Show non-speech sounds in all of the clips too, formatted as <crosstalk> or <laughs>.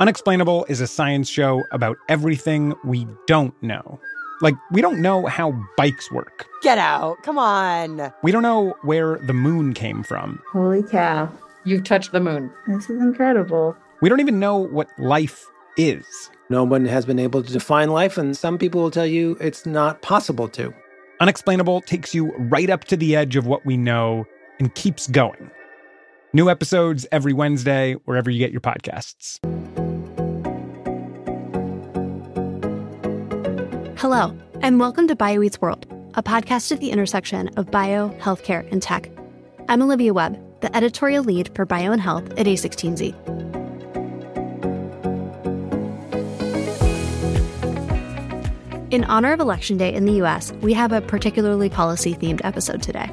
Unexplainable is a science show about everything we don't know. Like, we don't know how bikes work. Get out. Come on. We don't know where the moon came from. Holy cow. You've touched the moon. This is incredible. We don't even know what life is. No one has been able to define life, and some people will tell you it's not possible to. Unexplainable takes you right up to the edge of what we know and keeps going. New episodes every Wednesday, wherever you get your podcasts. Hello, and welcome to BioEats World, a podcast at the intersection of bio, healthcare, and tech. I'm Olivia Webb, the editorial lead for Bio and Health at A16Z. In honor of Election Day in the US, we have a particularly policy themed episode today.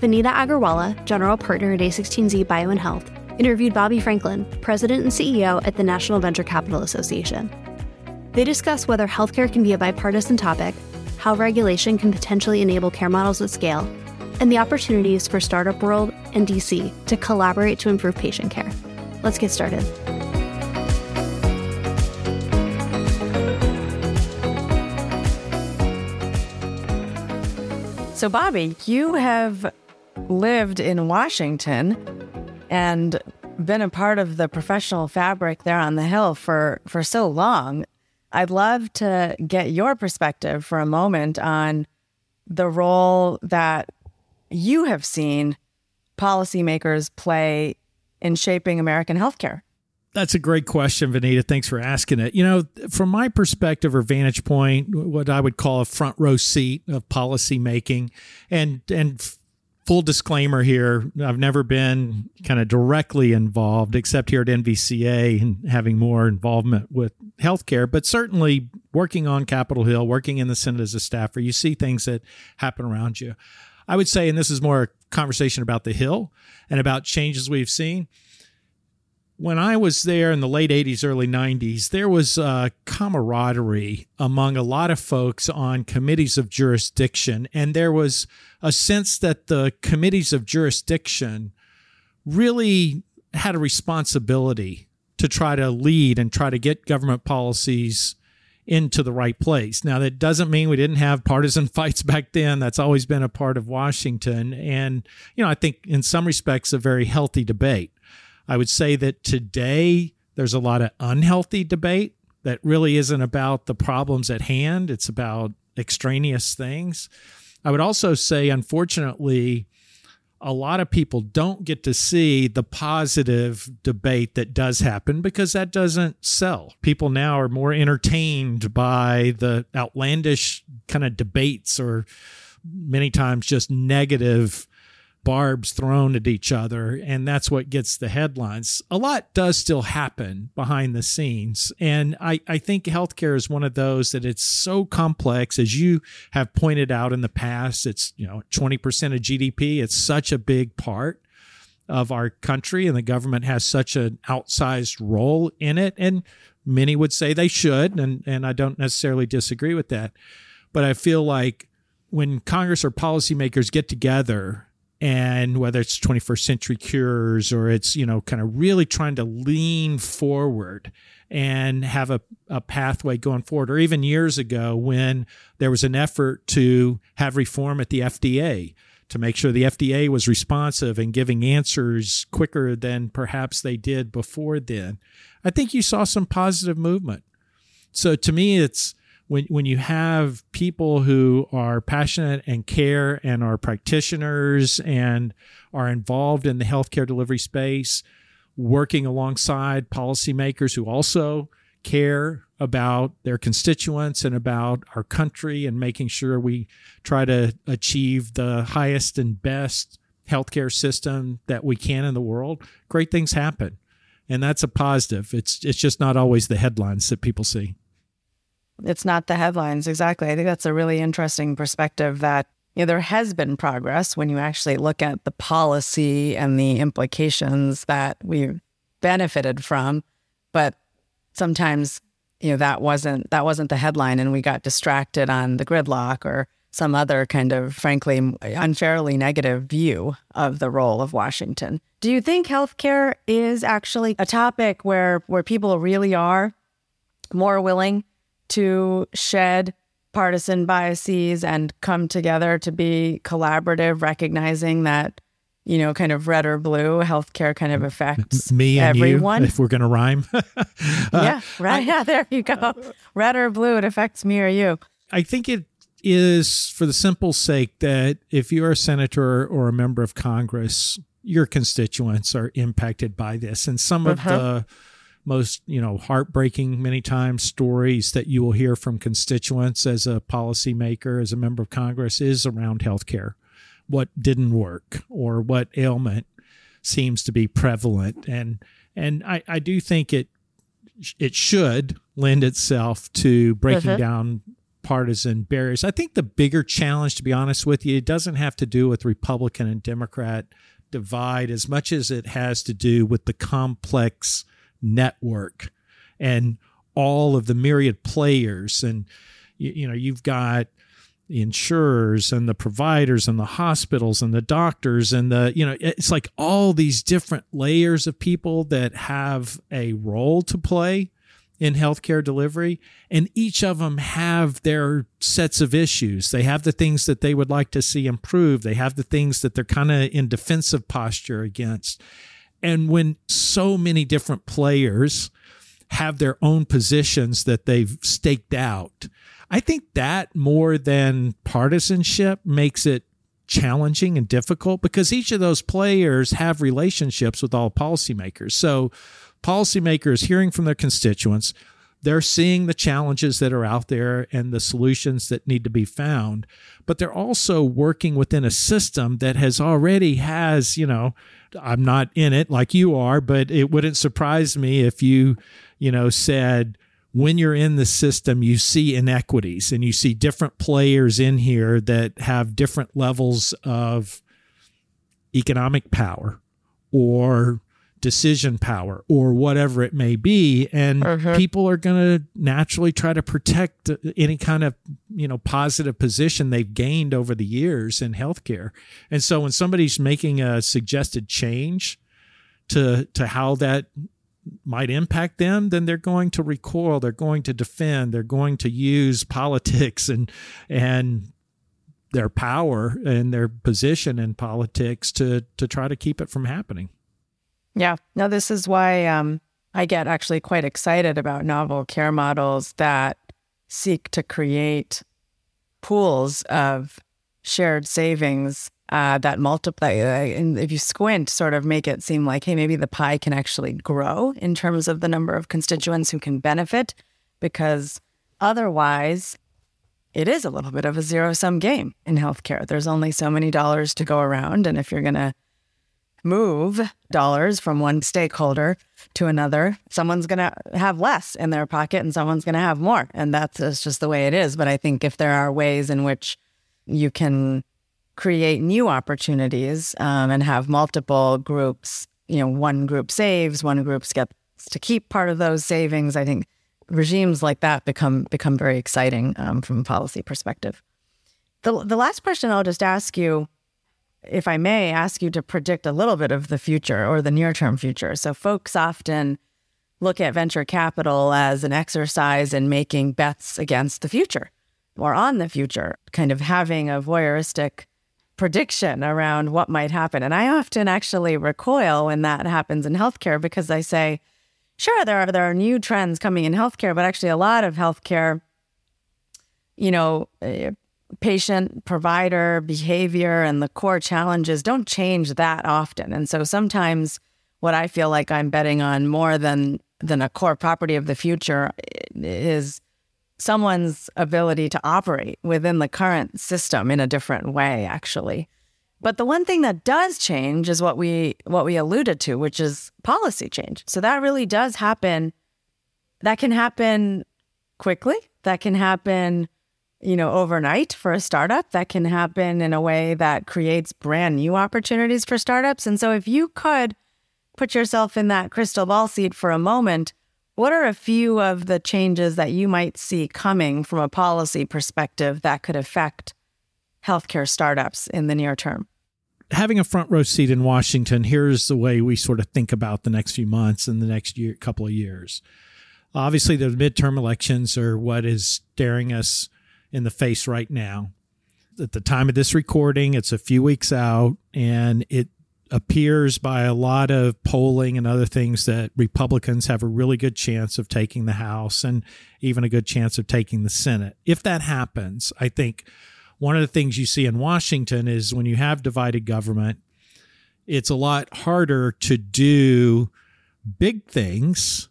Vineeta Agarwala, general partner at A16Z Bio and Health, interviewed Bobby Franklin, president and CEO at the National Venture Capital Association. They discuss whether healthcare can be a bipartisan topic, how regulation can potentially enable care models at scale, and the opportunities for Startup World and DC to collaborate to improve patient care. Let's get started. So, Bobby, you have lived in Washington and been a part of the professional fabric there on the Hill for, for so long. I'd love to get your perspective for a moment on the role that you have seen policymakers play in shaping American healthcare. That's a great question, Vineeta. Thanks for asking it. You know, from my perspective or vantage point, what I would call a front row seat of policy making, and and full disclaimer here, I've never been kind of directly involved, except here at NVCA and having more involvement with healthcare, but certainly working on Capitol Hill, working in the Senate as a staffer, you see things that happen around you. I would say, and this is more a conversation about the Hill and about changes we've seen when I was there in the late 80s, early 90s, there was uh, camaraderie among a lot of folks on committees of jurisdiction. And there was a sense that the committees of jurisdiction really had a responsibility to try to lead and try to get government policies into the right place. Now, that doesn't mean we didn't have partisan <laughs> fights back then. That's always been a part of Washington. And, you know, I think in some respects, a very healthy debate. I would say that today there's a lot of unhealthy debate that really isn't about the problems at hand, it's about extraneous things. I would also say, unfortunately, a lot of people don't get to see the positive debate that does happen because that doesn't sell. People now are more entertained by the outlandish kind of debates or many times just negative barbs thrown at each other, and that's what gets the headlines. A lot does still happen behind the scenes, and I, I think healthcare is one of those that it's so complex, as you have pointed out in the past. It's you know twenty percent of GDP. It's such a big part of our country, and the government has such an outsized role in it. And many would say they should, and and I don't necessarily disagree with that, but I feel like when Congress or policymakers get together and whether it's 21st century cures or it's you know kind of really trying to lean forward and have a, a pathway going forward. Or even years ago when there was an effort to have reform at the fda to make sure the fda was responsive and giving answers quicker than perhaps they did before then i think you saw some positive movement. So to me it's when when you have people who are passionate and care and are practitioners and are involved in the healthcare delivery space, working alongside policymakers who also care about their constituents and about our country and making sure we try to achieve the highest and best healthcare system that we can in the world, great things happen. And that's a positive. It's it's just not always the headlines that people see. It's not the headlines exactly. I think that's a really interesting perspective that you know, there has been progress when you actually look at the policy and the implications that we've benefited from, but sometimes you know that wasn't that wasn't the headline and we got distracted on the gridlock or some other kind of frankly unfairly negative view of the role of Washington. Do you think healthcare is actually a topic where where people really are more willing to shed partisan biases and come together to be collaborative, recognizing that you know, kind of red or blue healthcare kind of affects me and everyone. You, if we're going to rhyme. <laughs> uh, yeah, right. I, <laughs> yeah, there you go. Red or blue, it affects me or you. I think it is for the simple sake that if you're a senator or a member of Congress, your constituents are impacted by this. And some uh-huh. of the most, you know, heartbreaking many times stories that you will hear from constituents as a policymaker, as a member of Congress is around healthcare what didn't work or what ailment seems to be prevalent and and I, I do think it it should lend itself to breaking uh-huh. down partisan barriers. I think the bigger challenge, to be honest with you, it doesn't have to do with Republican and Democrat divide as much as it has to do with the complex network and all of the myriad players. And, you, you know, you've got the insurers and the providers and the hospitals and the doctors and the you know it's like all these different layers of people that have a role to play in healthcare delivery. And each of them have their sets of issues. They have the things that they would like to see improve they have the things that they're kind of in defensive posture against and when so many different players have their own positions that they've staked out I think that more than partisanship makes it challenging and difficult because each of those players have relationships with all policymakers. So policymakers hearing from their constituents, they're seeing the challenges that are out there and the solutions that need to be found, but they're also working within a system that has already has, you know, I'm not in it like you are, but it wouldn't surprise me if you, you know, said when you're in the system, you see inequities and you see different players in here that have different levels of economic power or decision power or whatever it may be and uh-huh. people are going to naturally try to protect any kind of you know positive position they've gained over the years in healthcare and so when somebody's making a suggested change to to how that might impact them, then they're going to recoil, they're going to defend, they're going to use <laughs> politics and and their power and their position in politics to to try to keep it from happening. Yeah. No, this is why um, I get actually quite excited about novel care models that seek to create pools of shared savings uh, that multiply. Uh, and if you squint, sort of make it seem like, hey, maybe the pie can actually grow in terms of the number of constituents who can benefit, because otherwise, it is a little bit of a zero sum game in healthcare. There's only so many dollars to go around. And if you're going to move dollars from one stakeholder to another, someone's going to have less in their pocket and someone's going to have more. And that's just the way it is. But I think if there are ways in which you can create new opportunities um, and have multiple groups. You know, one group saves, one group gets to keep part of those savings. I think regimes like that become become very exciting um, from a policy perspective. The the last question I'll just ask you, if I may, ask you to predict a little bit of the future or the near term future. So folks often look at venture capital as an exercise in making bets against the future or on the future, kind of having a voyeuristic prediction around what might happen. And I often actually recoil when that happens in healthcare because I say, sure, there are there are new trends coming in healthcare, but actually a lot of healthcare, you know, eh, patient provider behavior and the core challenges don't change that often. And so sometimes what I feel like I'm betting on more than than a core property of the future is someone's ability to operate within the current system in a different way, actually. But the one thing that does change is what we what we alluded to, which is policy change. So that really does happen. That can happen quickly. That can happen, you know, overnight for a startup. That can happen in a way that creates brand new opportunities for startups. And so if you could put yourself in that crystal ball seat for a moment, what are a few of the changes that you might see coming from a policy perspective that could affect healthcare startups in the near term? Having a front row seat in Washington, here's the way we sort of think about the next few months and the next year, couple of years. Obviously, the midterm elections are what is staring us in the face right now. At the time of this recording, it's a few weeks out, and it appears by a lot of polling and other things that Republicans have a really good chance of taking the House and even a good chance of taking the Senate. If that happens, I think one of the things you see in Washington is when you have divided government, it's a lot harder to do big things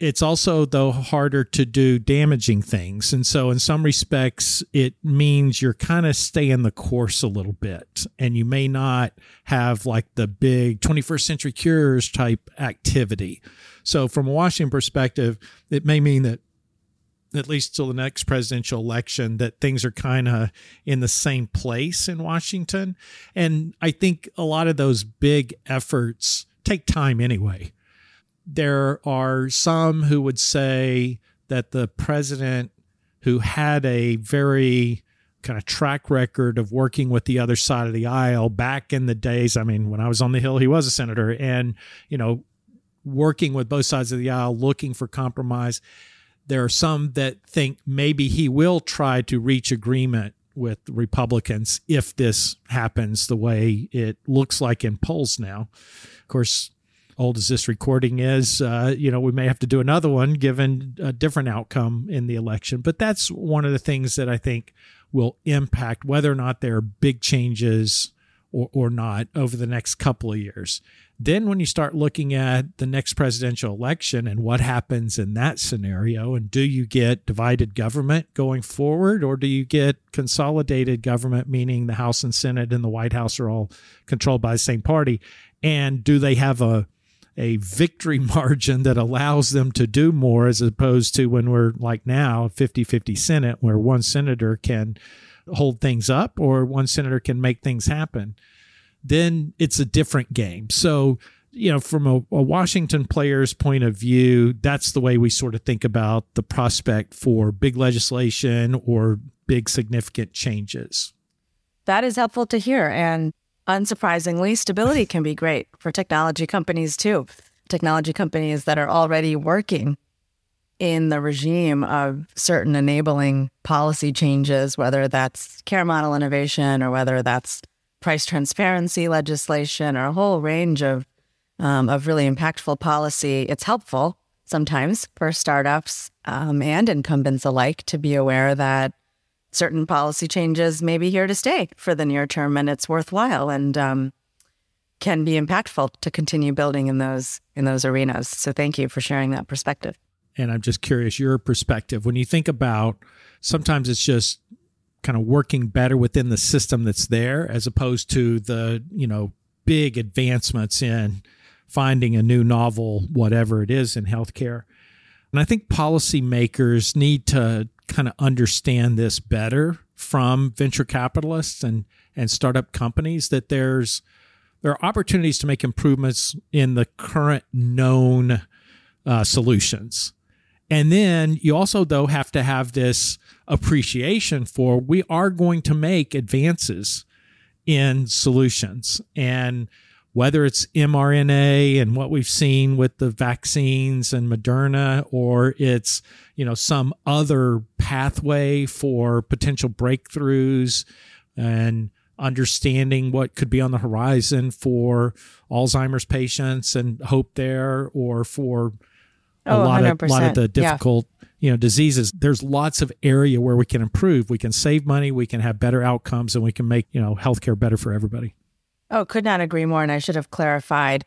it's also though harder to do damaging things. And so in some respects it means you're kind of staying the course a little bit. And you may not have like the big 21st century cures type activity. So from a washington perspective it may mean that at least till the next presidential election that things are kind of in the same place in washington. And i think a lot of those big efforts take time anyway there are some who would say that the president who had a very kind of track record of working with the other side of the aisle back in the days i mean when i was on the hill he was a senator and you know working with both sides of the aisle looking for compromise there are some that think maybe he will try to reach agreement with republicans if this happens the way it looks like in polls now. Of course old as this recording is, uh, you know, we may have to do another one given a different outcome in the election. But that's one of the things that I think will impact whether or not there are big changes or, or not over the next couple of years. Then, when you start looking at the next presidential election and what happens in that scenario, and do you get divided government going forward, or do you get consolidated government, meaning the House and Senate and the White House are all controlled by the same party? And do they have a a victory <laughs> margin that allows them to do more as opposed to when we're like now 50 50 Senate, where one senator can hold things up or one senator can make things happen, then it's a different game. So, you know, from a, a, Washington player's point of view, that's the way we sort of think about the prospect for big legislation or big significant changes. That is helpful to hear. And Unsurprisingly, stability can be great for technology companies too. Technology companies that are already working in the regime of certain enabling policy changes, whether that's care model innovation or whether that's price transparency legislation or a whole range of um, of really impactful policy. It's helpful sometimes for startups um, and incumbents alike to be aware that certain policy changes may be here to stay for the near term and it's worthwhile and um, can be impactful to continue building in those in those arenas. So thank you for sharing that perspective. And I'm just curious your perspective when you think about sometimes it's just kind of working better within the system that's there as opposed to the, you know, big advancements in finding a new novel whatever it is in healthcare. And I think policymakers need to kind of understand this better from venture capitalists and and startup companies that there's there are opportunities to make improvements in the current known uh, solutions. And then you also though have to have this appreciation for we are going to make advances in solutions and whether it's mRNA and what we've seen with the vaccines and Moderna, or it's you know some other pathway for potential breakthroughs and understanding what could be on the horizon for Alzheimer's patients and hope there, or for a oh, lot 100%. of lot of the difficult yeah. you know diseases. There's lots of area where we can improve. We can save money. We can have better outcomes, and we can make you know healthcare better for everybody. Oh, could not agree more. And I should have clarified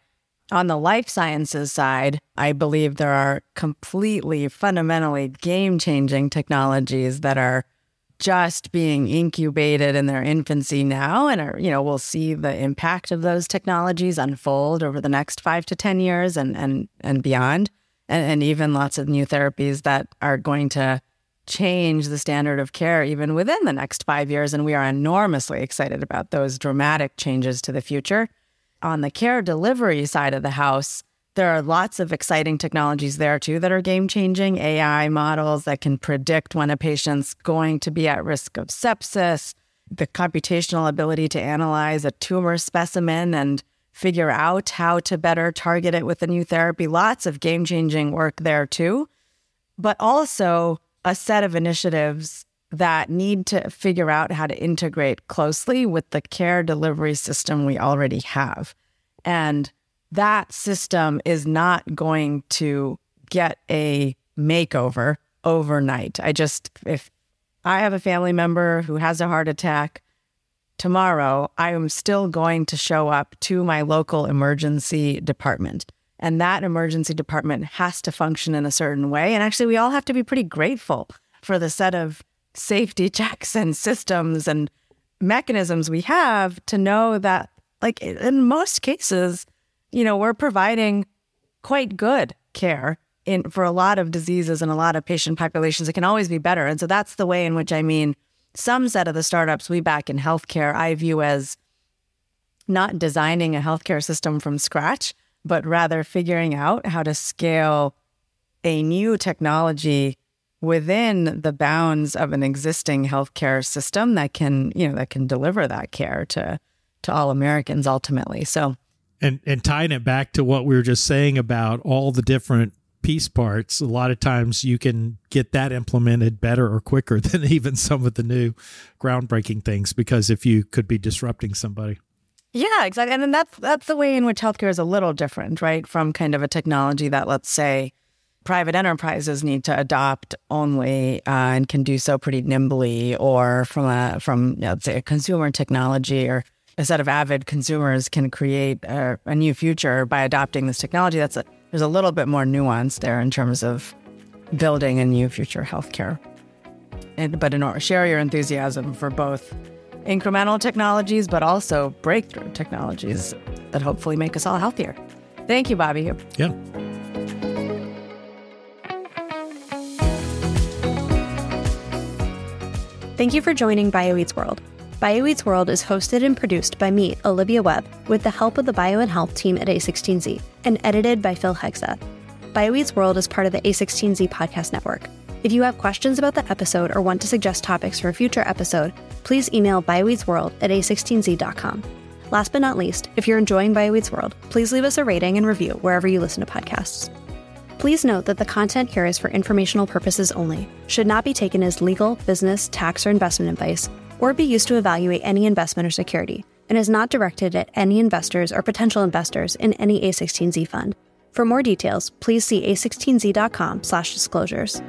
on the life sciences side, I believe there are completely fundamentally game changing technologies that are just being incubated in their infancy now and are, you know we'll see the impact of those technologies unfold over the next 5 to 10 years and and and beyond and, and even lots of new therapies that are going to change the standard of care even within the next 5 years and we are enormously excited about those dramatic changes to the future. On the care delivery side of the house there are lots of exciting technologies there too that are game changing AI models that can predict when a patient's going to be at risk of sepsis, the computational ability to analyze a tumor specimen and figure out how to better target it with a new therapy. Lots of game changing work there too, but also a set of initiatives that need to figure out how to integrate closely with the care delivery system we already have. And that system is not going to get a makeover overnight. I just, if I have a family member who has a heart attack tomorrow, I am still going to show up to my local emergency department. And that emergency department has to function in a certain way. And actually, we all have to be pretty grateful for the set of safety <laughs> checks and systems and mechanisms we have to know that, like, in most cases, you know, we're providing quite good care in for a lot of diseases and a lot of patient populations. It can always be better. And so that's the way in which I mean some set of the startups we back in healthcare I view as not designing a healthcare system from scratch, but rather figuring out how to scale a new technology within the bounds of an existing healthcare system that can, you know, that can deliver that care to to all Americans ultimately. So and and tying it back to what we were just saying about all the different piece parts a lot of times you can get that implemented better or quicker <laughs> than even some of the new groundbreaking things because if you could be disrupting somebody yeah exactly and then that's that's the way in which healthcare is a little different right from kind of a technology that let's say private enterprises need to adopt only uh, and can do so pretty nimbly or from a from you know, let's say a consumer technology or a set of avid consumers can create a, a new future by adopting this technology. That's a, there's a little bit more nuance there in terms of building a new future healthcare. And, but in share your enthusiasm for both incremental technologies, but also breakthrough technologies that hopefully make us all healthier. Thank you, Bobby. Yeah. Thank you for joining BioEats World. BioEats World is hosted and produced by me, Olivia Webb, with the help of the Bio and Health team at A16Z, and edited by Phil Hexa. BioEats World is part of the A16Z podcast network. If you have questions about the episode or want to suggest topics for a future episode, please email bioeatsworld at a16z.com. Last but not least, if you're enjoying BioEats World, please leave us a rating and review wherever you listen to podcasts. Please note that the content here is for informational purposes only, should not be taken as legal, business, tax, or investment advice, or be used to evaluate any investment or security, and is not directed at any investors or potential investors in any A16Z fund. For more details, please see a16z.com/disclosures.